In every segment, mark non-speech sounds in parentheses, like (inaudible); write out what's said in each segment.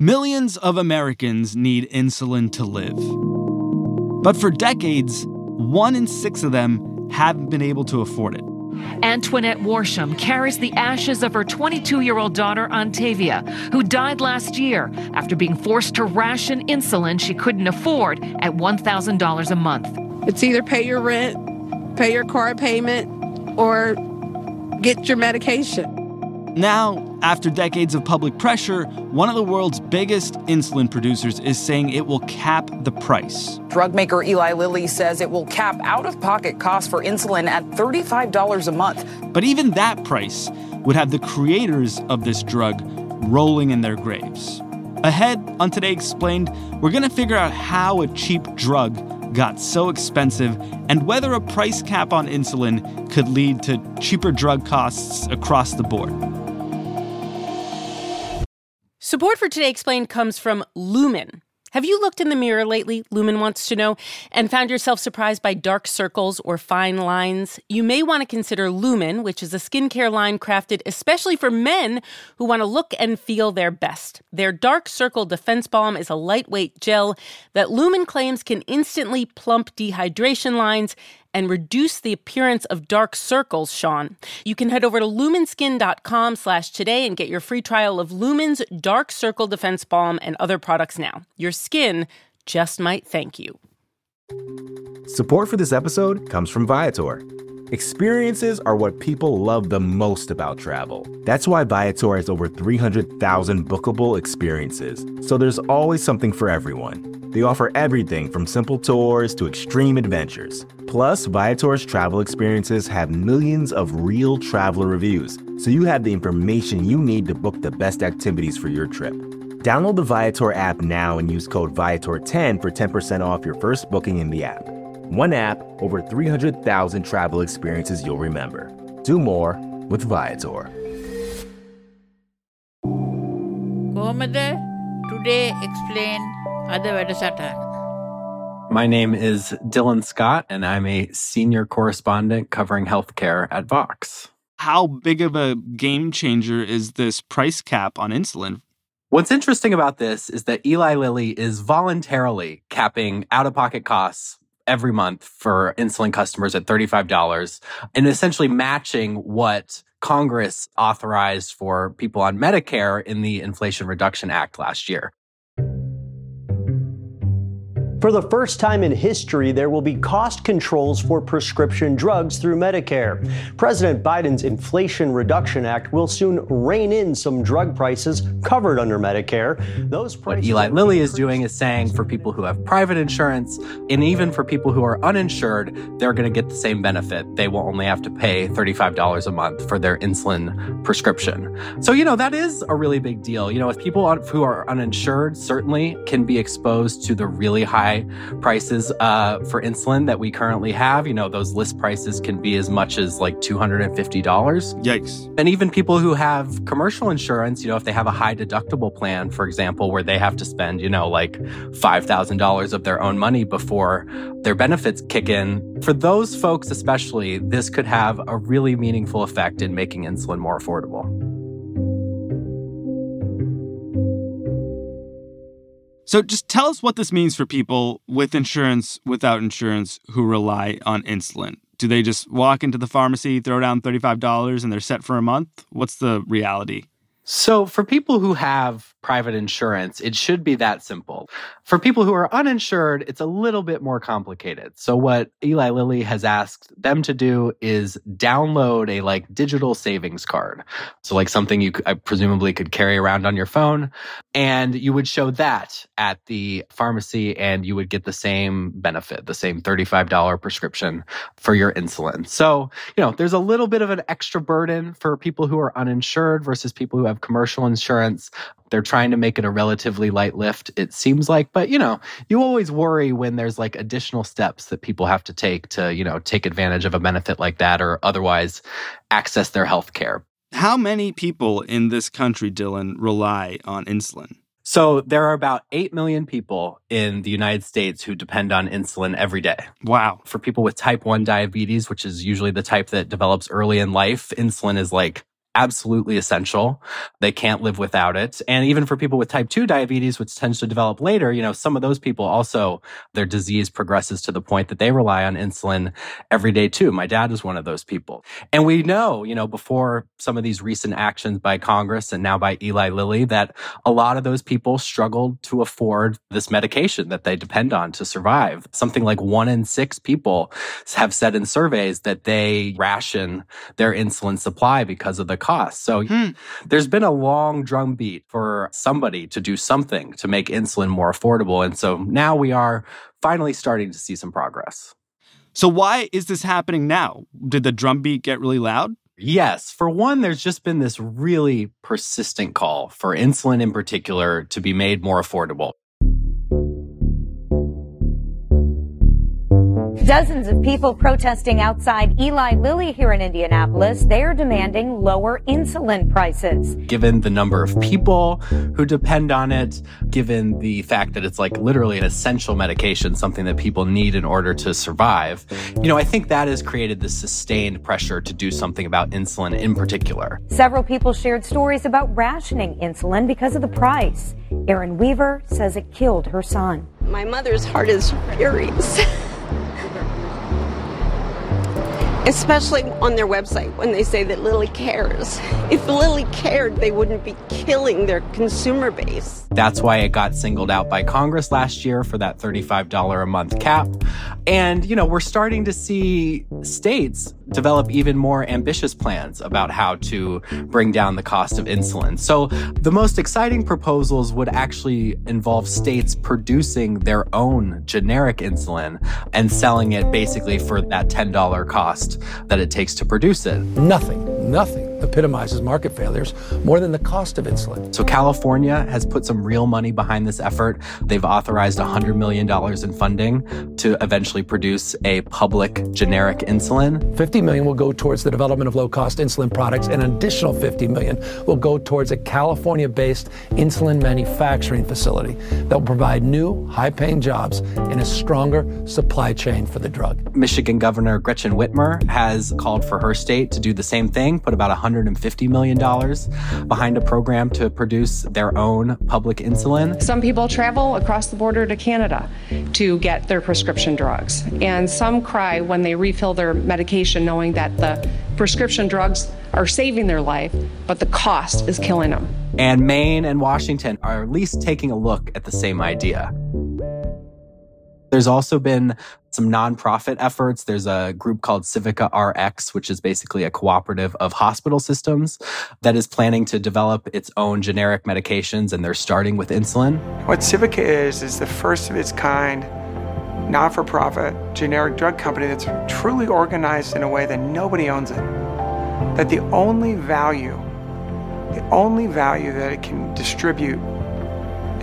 Millions of Americans need insulin to live. But for decades, one in six of them haven't been able to afford it. Antoinette Worsham carries the ashes of her 22 year old daughter, Antavia, who died last year after being forced to ration insulin she couldn't afford at $1,000 a month. It's either pay your rent, pay your car payment, or get your medication. Now, after decades of public pressure, one of the world's biggest insulin producers is saying it will cap the price. Drug maker Eli Lilly says it will cap out of pocket costs for insulin at $35 a month. But even that price would have the creators of this drug rolling in their graves. Ahead on Today Explained, we're going to figure out how a cheap drug got so expensive and whether a price cap on insulin could lead to cheaper drug costs across the board. Support for Today Explained comes from Lumen. Have you looked in the mirror lately, Lumen wants to know, and found yourself surprised by dark circles or fine lines? You may want to consider Lumen, which is a skincare line crafted especially for men who want to look and feel their best. Their Dark Circle Defense Balm is a lightweight gel that Lumen claims can instantly plump dehydration lines and reduce the appearance of dark circles, Sean. You can head over to lumenskin.com slash today and get your free trial of Lumen's Dark Circle Defense Balm and other products now. Your skin just might thank you. Support for this episode comes from Viator. Experiences are what people love the most about travel. That's why Viator has over 300,000 bookable experiences, so there's always something for everyone. They offer everything from simple tours to extreme adventures. Plus, Viator's travel experiences have millions of real traveler reviews, so you have the information you need to book the best activities for your trip. Download the Viator app now and use code Viator10 for 10% off your first booking in the app. One app, over 300,000 travel experiences you'll remember. Do more with Viator. Comedy Today Explain my name is Dylan Scott, and I'm a senior correspondent covering healthcare at Vox. How big of a game changer is this price cap on insulin? What's interesting about this is that Eli Lilly is voluntarily capping out of pocket costs every month for insulin customers at $35 and essentially matching what Congress authorized for people on Medicare in the Inflation Reduction Act last year. For the first time in history, there will be cost controls for prescription drugs through Medicare. President Biden's Inflation Reduction Act will soon rein in some drug prices covered under Medicare. Those what Eli Lilly is doing is saying for people who have private insurance and even for people who are uninsured, they're going to get the same benefit. They will only have to pay $35 a month for their insulin prescription. So, you know, that is a really big deal. You know, if people who are uninsured certainly can be exposed to the really high high prices uh, for insulin that we currently have. You know, those list prices can be as much as like $250. Yikes. And even people who have commercial insurance, you know, if they have a high deductible plan, for example, where they have to spend, you know, like $5,000 of their own money before their benefits kick in, for those folks especially, this could have a really meaningful effect in making insulin more affordable. So just tell us what this means for people with insurance, without insurance, who rely on insulin. Do they just walk into the pharmacy, throw down $35, and they're set for a month? What's the reality? So, for people who have private insurance, it should be that simple. For people who are uninsured, it's a little bit more complicated. So, what Eli Lilly has asked them to do is download a like digital savings card. So, like something you I presumably could carry around on your phone, and you would show that at the pharmacy, and you would get the same benefit, the same $35 prescription for your insulin. So, you know, there's a little bit of an extra burden for people who are uninsured versus people who have have commercial insurance. They're trying to make it a relatively light lift, it seems like. But, you know, you always worry when there's like additional steps that people have to take to, you know, take advantage of a benefit like that or otherwise access their health care. How many people in this country, Dylan, rely on insulin? So there are about 8 million people in the United States who depend on insulin every day. Wow. For people with type 1 diabetes, which is usually the type that develops early in life, insulin is like absolutely essential. They can't live without it. And even for people with type 2 diabetes, which tends to develop later, you know, some of those people also, their disease progresses to the point that they rely on insulin every day too. My dad is one of those people. And we know, you know, before some of these recent actions by Congress and now by Eli Lilly, that a lot of those people struggled to afford this medication that they depend on to survive. Something like one in six people have said in surveys that they ration their insulin supply because of the cost. So hmm. there's been a long drumbeat for somebody to do something to make insulin more affordable. And so now we are finally starting to see some progress. So why is this happening now? Did the drumbeat get really loud? Yes. For one, there's just been this really persistent call for insulin in particular to be made more affordable. Dozens of people protesting outside Eli Lilly here in Indianapolis. They're demanding lower insulin prices. Given the number of people who depend on it, given the fact that it's like literally an essential medication, something that people need in order to survive, you know, I think that has created the sustained pressure to do something about insulin in particular. Several people shared stories about rationing insulin because of the price. Erin Weaver says it killed her son. My mother's heart is furious. (laughs) especially on their website when they say that Lilly cares. If Lilly cared, they wouldn't be killing their consumer base. That's why it got singled out by Congress last year for that $35 a month cap. And, you know, we're starting to see states develop even more ambitious plans about how to bring down the cost of insulin. So the most exciting proposals would actually involve states producing their own generic insulin and selling it basically for that $10 cost that it takes to produce it. Nothing, nothing epitomizes market failures more than the cost of insulin. So California has put some real money behind this effort. They've authorized $100 million in funding to eventually produce a public generic insulin. 50 million will go towards the development of low-cost insulin products and an additional 50 million will go towards a California-based insulin manufacturing facility that will provide new high-paying jobs and a stronger supply chain for the drug. Michigan Governor Gretchen Whitmer has called for her state to do the same thing, put about 100 $150 million behind a program to produce their own public insulin. Some people travel across the border to Canada to get their prescription drugs, and some cry when they refill their medication knowing that the prescription drugs are saving their life, but the cost is killing them. And Maine and Washington are at least taking a look at the same idea. There's also been some nonprofit efforts. There's a group called Civica RX, which is basically a cooperative of hospital systems that is planning to develop its own generic medications, and they're starting with insulin. What Civica is, is the first of its kind not for profit generic drug company that's truly organized in a way that nobody owns it. That the only value, the only value that it can distribute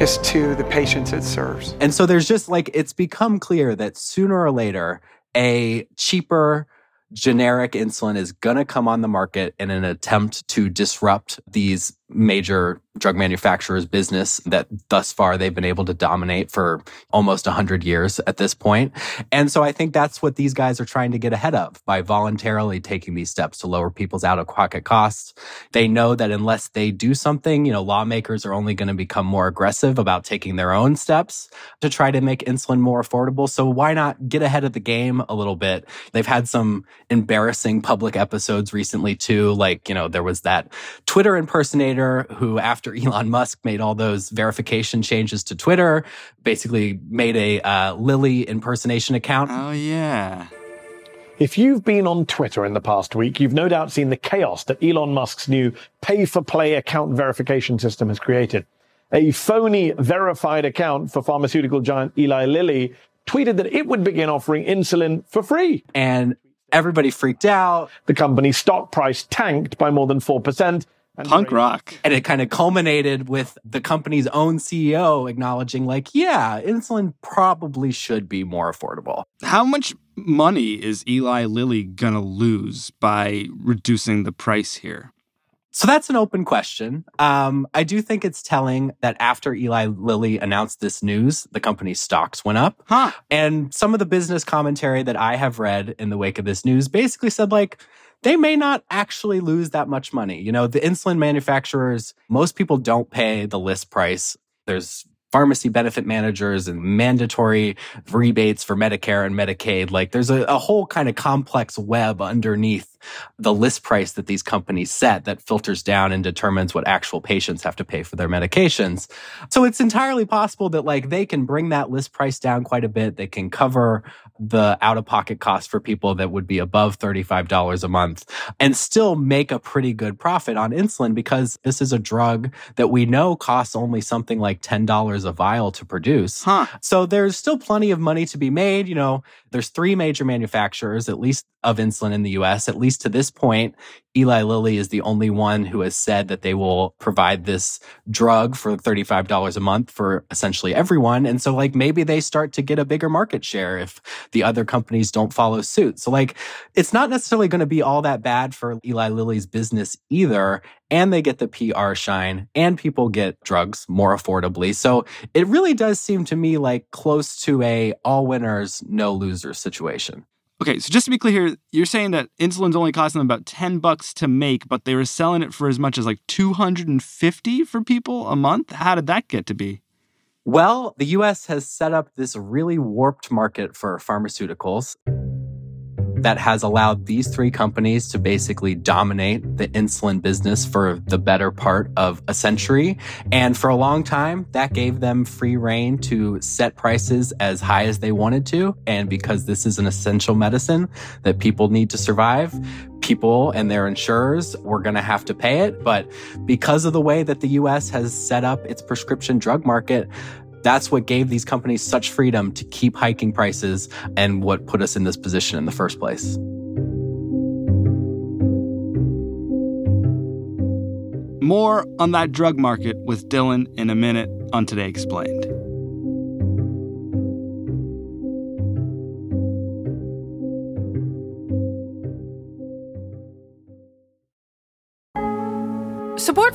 is to the patients it serves. And so there's just like, it's become clear that sooner or later, a cheaper, generic insulin is going to come on the market in an attempt to disrupt these major drug manufacturers business that thus far they've been able to dominate for almost 100 years at this point. And so I think that's what these guys are trying to get ahead of by voluntarily taking these steps to lower people's out of pocket costs. They know that unless they do something, you know, lawmakers are only going to become more aggressive about taking their own steps to try to make insulin more affordable. So why not get ahead of the game a little bit? They've had some embarrassing public episodes recently too. Like, you know, there was that Twitter impersonator who, after (laughs) Elon Musk made all those verification changes to Twitter, basically made a uh, Lilly impersonation account. Oh, yeah. If you've been on Twitter in the past week, you've no doubt seen the chaos that Elon Musk's new pay for play account verification system has created. A phony verified account for pharmaceutical giant Eli Lilly tweeted that it would begin offering insulin for free. And everybody freaked out. The company's stock price tanked by more than 4%. Punk rock. And it kind of culminated with the company's own CEO acknowledging, like, yeah, insulin probably should be more affordable. How much money is Eli Lilly going to lose by reducing the price here? So that's an open question. Um, I do think it's telling that after Eli Lilly announced this news, the company's stocks went up. Huh. And some of the business commentary that I have read in the wake of this news basically said, like, they may not actually lose that much money. You know, the insulin manufacturers, most people don't pay the list price. There's pharmacy benefit managers and mandatory rebates for Medicare and Medicaid. Like there's a, a, whole kind of complex web underneath the list price that these companies set that filters down and determines what actual patients have to pay for their medications. So it's entirely possible that like they can bring that list price down quite a bit. They can cover the out of pocket cost for people that would be above $35 a month and still make a pretty good profit on insulin because this is a drug that we know costs only something like $10 a vial to produce. Huh. So there's still plenty of money to be made. You know, there's three major manufacturers, at least of insulin in the US. At least to this point, Eli Lilly is the only one who has said that they will provide this drug for $35 a month for essentially everyone. And so, like, maybe they start to get a bigger market share if the other companies don't follow suit. So, like, it's not necessarily going to be all that bad for Eli Lilly's business either. And they get the PR shine and people get drugs more affordably. So it really does seem to me like close to a all winners, no losers situation. Okay, so just to be clear here, you're saying that insulin's only costing them about 10 bucks to make, but they were selling it for as much as like 250 for people a month? How did that get to be? Well, the US has set up this really warped market for pharmaceuticals that has allowed these three companies to basically dominate the insulin business for the better part of a century. And for a long time, that gave them free reign to set prices as high as they wanted to. And because this is an essential medicine that people need to survive, people and their insurers were going to have to pay it. But because of the way that the US has set up its prescription drug market, that's what gave these companies such freedom to keep hiking prices and what put us in this position in the first place. More on that drug market with Dylan in a minute on Today Explained.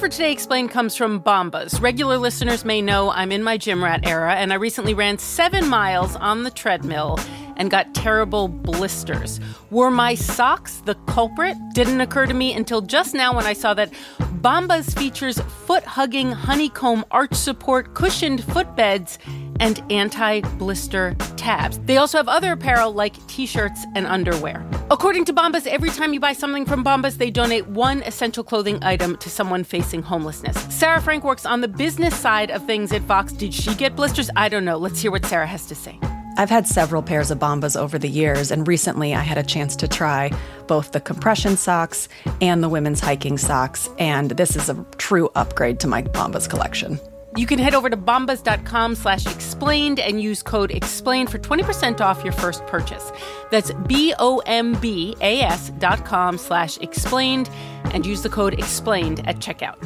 For Today Explained comes from Bombas. Regular listeners may know I'm in my gym rat era, and I recently ran seven miles on the treadmill and got terrible blisters. Were my socks the culprit? Didn't occur to me until just now when I saw that Bombas features foot hugging honeycomb arch support cushioned footbeds and anti blister tabs. They also have other apparel like t shirts and underwear. According to Bombas, every time you buy something from Bombas, they donate one essential clothing item to someone facing homelessness. Sarah Frank works on the business side of things at Vox. Did she get blisters? I don't know. Let's hear what Sarah has to say. I've had several pairs of Bombas over the years, and recently I had a chance to try both the compression socks and the women's hiking socks, and this is a true upgrade to my Bombas collection. You can head over to bombas.com slash explained and use code explained for 20% off your first purchase. That's B-O-M-B-A-S dot com slash explained and use the code explained at checkout.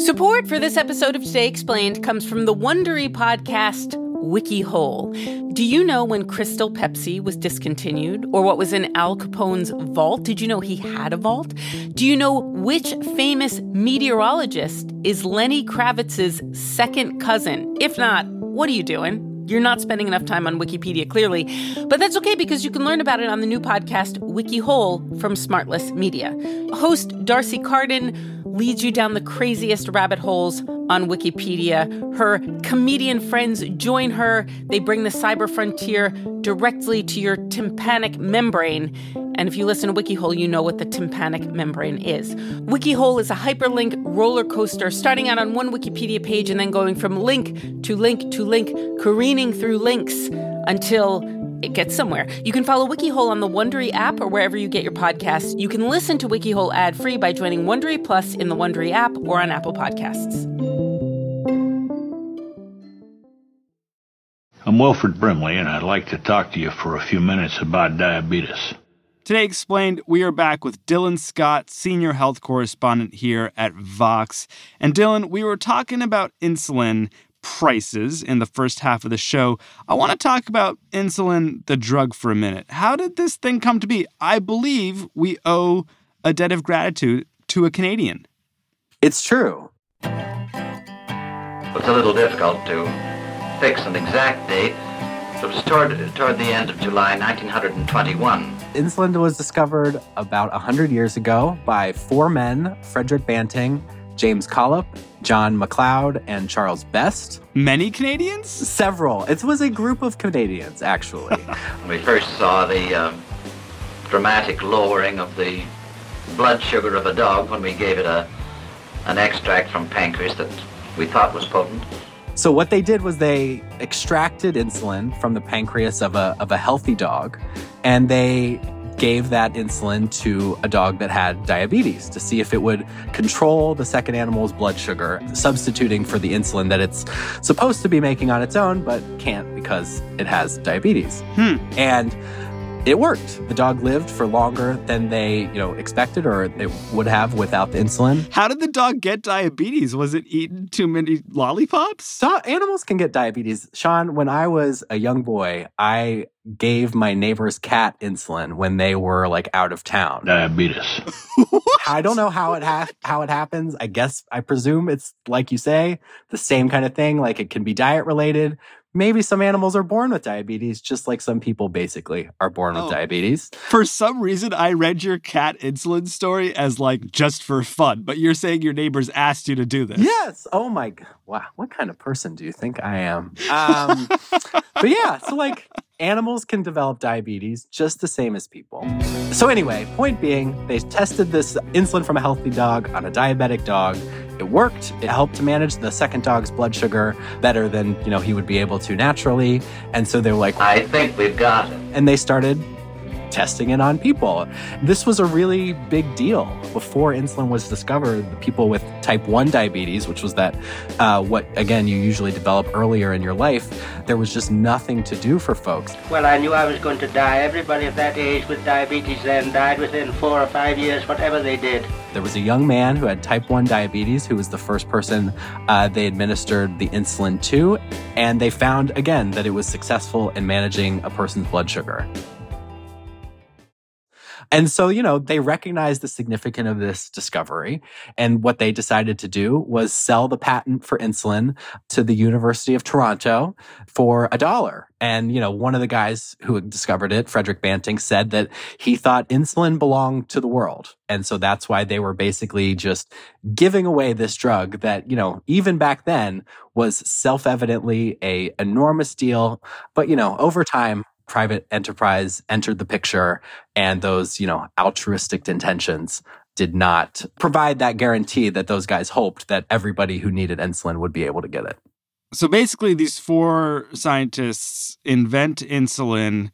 Support for this episode of Today Explained comes from the Wondery podcast WikiHole. Do you know when Crystal Pepsi was discontinued or what was in Al Capone's vault? Did you know he had a vault? Do you know which famous meteorologist is Lenny Kravitz's second cousin? If not, what are you doing? You're not spending enough time on Wikipedia, clearly. But that's okay because you can learn about it on the new podcast, WikiHole from Smartless Media. Host D'Arcy Carden leads you down the craziest rabbit holes on Wikipedia. Her comedian friends join her. They bring the cyber frontier directly to your tympanic membrane. And if you listen to WikiHole, you know what the tympanic membrane is. WikiHole is a hyperlink roller coaster starting out on one Wikipedia page and then going from link to link to link, careening through links until it gets somewhere. You can follow WikiHole on the Wondery app or wherever you get your podcasts. You can listen to WikiHole ad-free by joining Wondery Plus in the Wondery app or on Apple Podcasts. I'm Wilford Brimley, and I'd like to talk to you for a few minutes about diabetes. Today Explained, we are back with Dylan Scott, senior health correspondent here at Vox. And Dylan, we were talking about insulin prices in the first half of the show. I want to talk about insulin, the drug, for a minute. How did this thing come to be? I believe we owe a debt of gratitude to a Canadian. It's true. It's a little difficult to fix an exact date, It was toward, toward the end of July 1921. Insulin was discovered about 100 years ago by four men Frederick Banting, James Collip, John Macleod, and Charles Best. Many Canadians? Several. It was a group of Canadians, actually. (laughs) we first saw the uh, dramatic lowering of the blood sugar of a dog when we gave it a, an extract from pancreas that we thought was potent. So what they did was they extracted insulin from the pancreas of a, of a healthy dog and they gave that insulin to a dog that had diabetes to see if it would control the second animal's blood sugar, substituting for the insulin that it's supposed to be making on its own, but can't because it has diabetes. Hmm. And it worked. The dog lived for longer than they, you know, expected or it would have without the insulin. How did the dog get diabetes? Was it eating too many lollipops? So animals can get diabetes. Sean, when I was a young boy, I gave my neighbor's cat insulin when they were like out of town. Diabetes. (laughs) I don't know how it ha- how it happens. I guess I presume it's like you say, the same kind of thing. Like it can be diet related, maybe some animals are born with diabetes, just like some people basically are born with Oh. diabetes. For some reason, I read your cat insulin story as like just for fun, but you're saying your neighbors asked you to do this. Yes. Oh my. g- Wow. What kind of person do you think I am? Um, (laughs) but yeah, so like animals can develop diabetes just the same as people. So anyway, point being, they tested this insulin from a healthy dog on a diabetic dog. It worked. It helped to manage the second dog's blood sugar better than, you know, he would be able to naturally. And so they were like, I think we've got it. and they started testing it on people. This was a really big deal. Before insulin was discovered, the people with type 1 diabetes, which was that uh, what, again, you usually develop earlier in your life, there was just nothing to do for folks. Well, I knew I was going to die. Everybody of that age with diabetes then died within four or five years, whatever they did. There was a young man who had type 1 diabetes who was the first person uh, they administered the insulin to. And they found, again, that it was successful in managing a person's blood sugar. And so, you know, they recognized the significance of this discovery. And what they decided to do was sell the patent for insulin to the University of Toronto for a dollar. And, you know, one of the guys who discovered it, Frederick Banting, said that he thought insulin belonged to the world. And so that's why they were basically just giving away this drug that, you know, even back then was self-evidently a enormous deal. But, you know, over time, private enterprise entered the picture and those, you know, altruistic intentions did not provide that guarantee that those guys hoped that everybody who needed insulin would be able to get it. So basically, these four scientists invent insulin,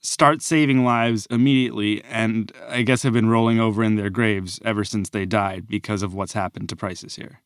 start saving lives immediately, and I guess have been rolling over in their graves ever since they died because of what's happened to prices here.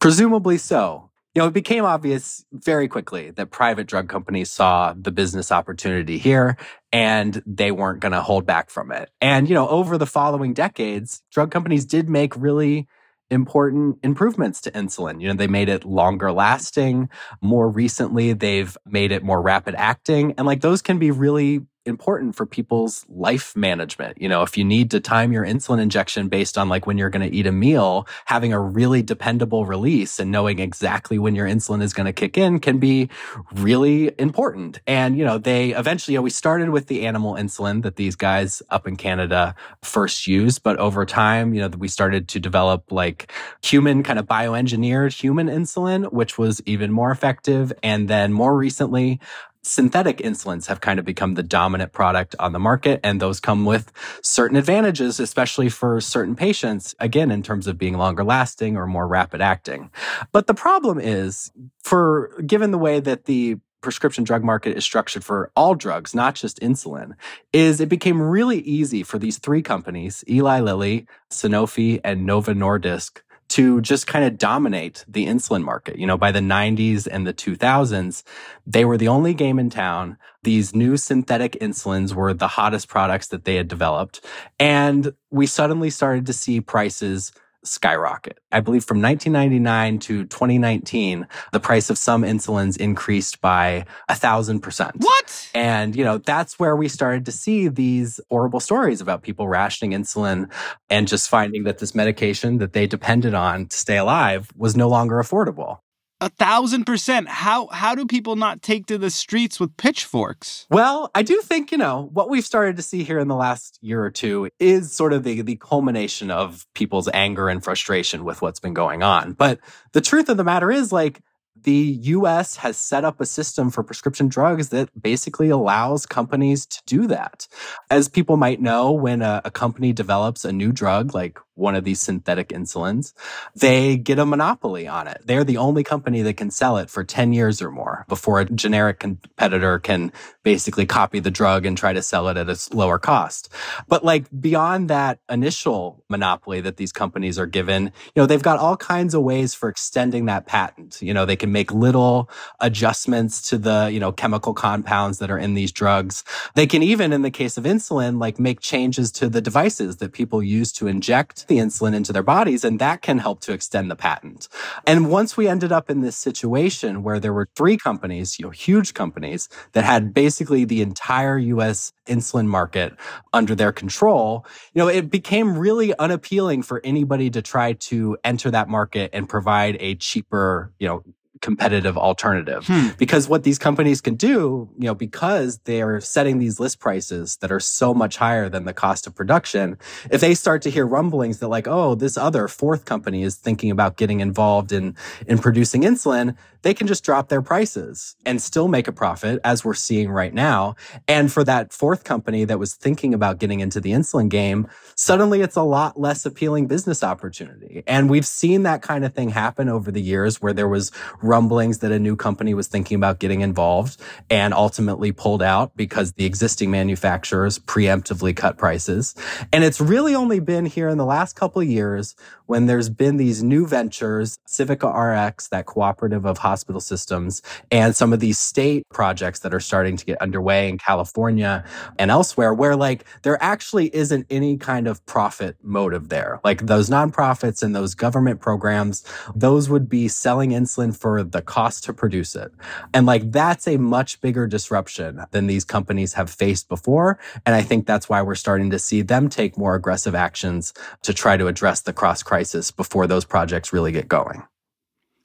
Presumably so. You know, it became obvious very quickly that private drug companies saw the business opportunity here and they weren't going to hold back from it. And, you know, over the following decades, drug companies did make really important improvements to insulin. You know, they made it longer lasting. More recently, they've made it more rapid acting. And like those can be really important for people's life management. You know, if you need to time your insulin injection based on like when you're going to eat a meal, having a really dependable release and knowing exactly when your insulin is going to kick in can be really important. And, you know, they eventually, you know, we started with the animal insulin that these guys up in Canada first used, but over time, you know, we started to develop like human kind of bioengineered human insulin, which was even more effective. And then more recently, synthetic insulins have kind of become the dominant product on the market and those come with certain advantages especially for certain patients again in terms of being longer lasting or more rapid acting. But the problem is for given the way that the prescription drug market is structured for all drugs not just insulin is it became really easy for these three companies Eli Lilly Sanofi and Novo Nordisk to just kind of dominate the insulin market. You know, by the 90s and the 2000s, they were the only game in town. These new synthetic insulins were the hottest products that they had developed. And we suddenly started to see prices skyrocket. I believe from 1999 to 2019, the price of some insulins increased by a thousand percent. What? And, you know, that's where we started to see these horrible stories about people rationing insulin and just finding that this medication that they depended on to stay alive was no longer affordable. A thousand percent. How how do people not take to the streets with pitchforks? Well, I do think, you know, what we've started to see here in the last year or two is sort of the, the culmination of people's anger and frustration with what's been going on. But the truth of the matter is, like, the US has set up a system for prescription drugs that basically allows companies to do that. As people might know, when a, a, company develops a new drug, like one of these synthetic insulins, they get a monopoly on it. They're the only company that can sell it for 10 years or more before a generic competitor can basically copy the drug and try to sell it at a lower cost. But like beyond that initial monopoly that these companies are given, you know, they've got all kinds of ways for extending that patent. You know, they can make little adjustments to the, you know, chemical compounds that are in these drugs. They can even, in the case of insulin, like make changes to the devices that people use to inject the insulin into their bodies, and that can help to extend the patent. And once we ended up in this situation where there were three companies, you know, huge companies that had basically the entire US insulin market under their control, you know, it became really unappealing for anybody to try to enter that market and provide a cheaper, you know, competitive alternative. Hmm. Because what these companies can do, you know, because they're setting these list prices that are so much higher than the cost of production, if they start to hear rumblings that like, oh, this other fourth company is thinking about getting involved in in producing insulin, they can just drop their prices and still make a profit as we're seeing right now. And for that fourth company that was thinking about getting into the insulin game, suddenly it's a lot less appealing business opportunity. And we've seen that kind of thing happen over the years where there was rumblings that a new company was thinking about getting involved and ultimately pulled out because the existing manufacturers preemptively cut prices. And it's really only been here in the last couple of years when there's been these new ventures, Civica RX, that cooperative of hospital systems, and some of these state projects that are starting to get underway in California and elsewhere, where like there actually isn't any kind of profit motive there. Like those nonprofits and those government programs, those would be selling insulin for the cost to produce it. And like that's a much bigger disruption than these companies have faced before. And I think that's why we're starting to see them take more aggressive actions to try to address the cross crisis before those projects really get going.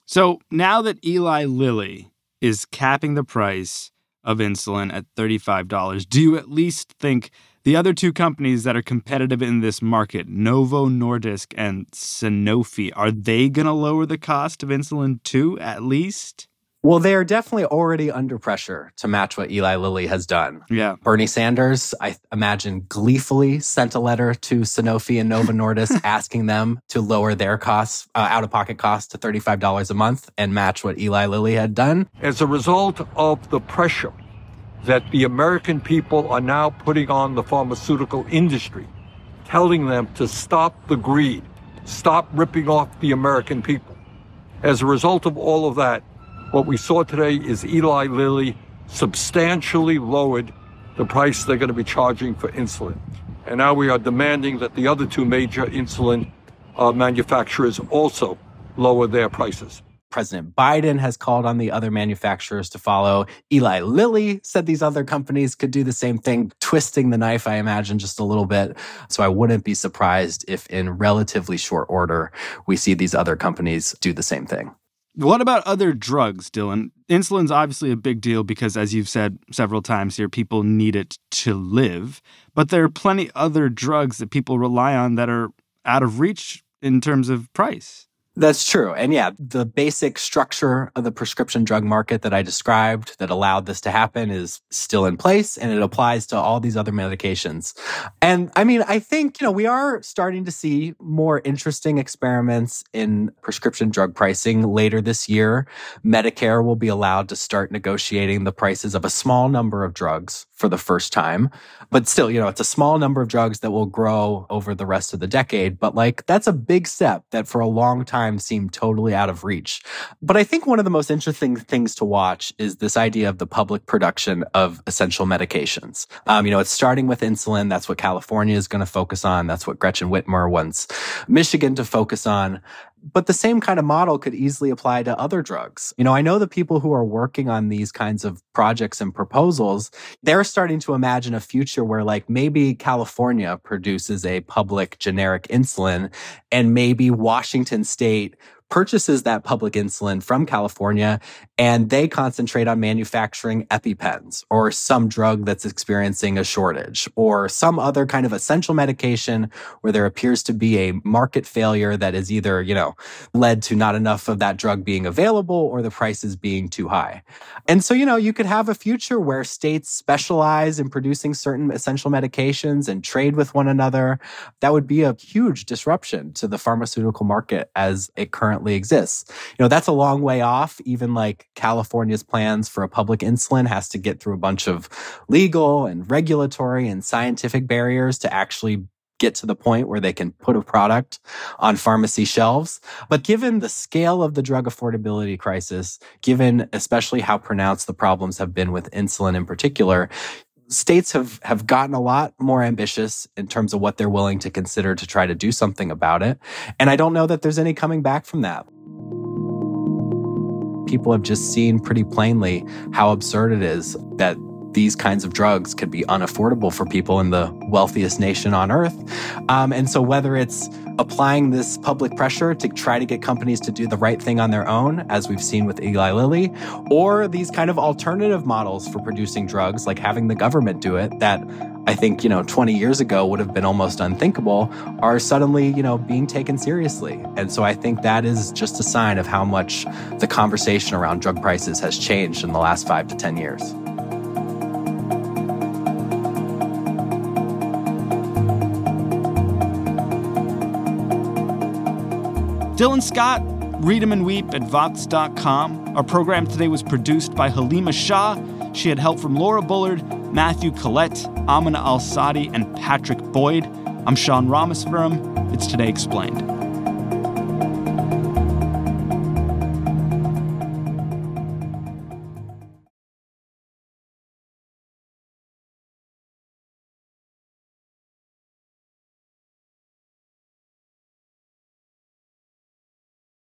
So now that Eli Lilly is capping the price of insulin at $35, do you at least think the other two companies that are competitive in this market, Novo Nordisk and Sanofi, are they going to lower the cost of insulin too, at least? Well, they are definitely already under pressure to match what Eli Lilly has done. Yeah. Bernie Sanders, I imagine, gleefully sent a letter to Sanofi and Novo Nordisk (laughs) asking them to lower their costs, uh, out of pocket costs, to $35 a month and match what Eli Lilly had done. As a result of the pressure that the American people are now putting on the pharmaceutical industry, telling them to stop the greed, stop ripping off the American people. As a result of all of that, what we saw today is Eli Lilly substantially lowered the price they're going to be charging for insulin. And now we are demanding that the other two major insulin uh, manufacturers also lower their prices. President Biden has called on the other manufacturers to follow. Eli Lilly said these other companies could do the same thing, twisting the knife, I imagine, just a little bit. So I wouldn't be surprised if, in relatively short order, we see these other companies do the same thing. What about other drugs, Dylan? Insulin's obviously a big deal because, as you've said several times here, people need it to live. But there are plenty other drugs that people rely on that are out of reach in terms of price. That's true. And yeah, the basic structure of the prescription drug market that I described that allowed this to happen is still in place and it applies to all these other medications. And I mean, I think, you know, we are starting to see more interesting experiments in prescription drug pricing later this year. Medicare will be allowed to start negotiating the prices of a small number of drugs for the first time. But still, you know, it's a small number of drugs that will grow over the rest of the decade. But like, that's a big step that for a long time seemed totally out of reach. But I think one of the most interesting things to watch is this idea of the public production of essential medications. Um, you know, it's starting with insulin. That's what California is going to focus on. That's what Gretchen Whitmer wants Michigan to focus on. But the same kind of model could easily apply to other drugs. You know, I know the people who are working on these kinds of projects and proposals, they're starting to imagine a future where like maybe California produces a public generic insulin and maybe Washington state purchases that public insulin from California and they concentrate on manufacturing EpiPens or some drug that's experiencing a shortage or some other kind of essential medication where there appears to be a market failure that is either, you know, led to not enough of that drug being available or the prices being too high. And so, you know, you could have a future where states specialize in producing certain essential medications and trade with one another. That would be a huge disruption to the pharmaceutical market as it currently exists. You know, that's a long way off. Even like California's plans for a public insulin has to get through a bunch of legal and regulatory and scientific barriers to actually get to the point where they can put a product on pharmacy shelves. But given the scale of the drug affordability crisis, given especially how pronounced the problems have been with insulin in particular, states have have gotten a lot more ambitious in terms of what they're willing to consider to try to do something about it. And I don't know that there's any coming back from that. People have just seen pretty plainly how absurd it is that these kinds of drugs could be unaffordable for people in the wealthiest nation on earth. Um, and so, whether it's applying this public pressure to try to get companies to do the right thing on their own, as we've seen with Eli Lilly, or these kind of alternative models for producing drugs, like having the government do it, that I think, you know, 20 years ago would have been almost unthinkable, are suddenly, you know, being taken seriously. And so I think that is just a sign of how much the conversation around drug prices has changed in the last five to 10 years. Dylan Scott, read 'em and weep at Vox.com. Our program today was produced by Halima Shah. She had help from Laura Bullard, Matthew Collette, Amina Al Sadi, and Patrick Boyd. I'm Sean Rameswaram. It's Today Explained.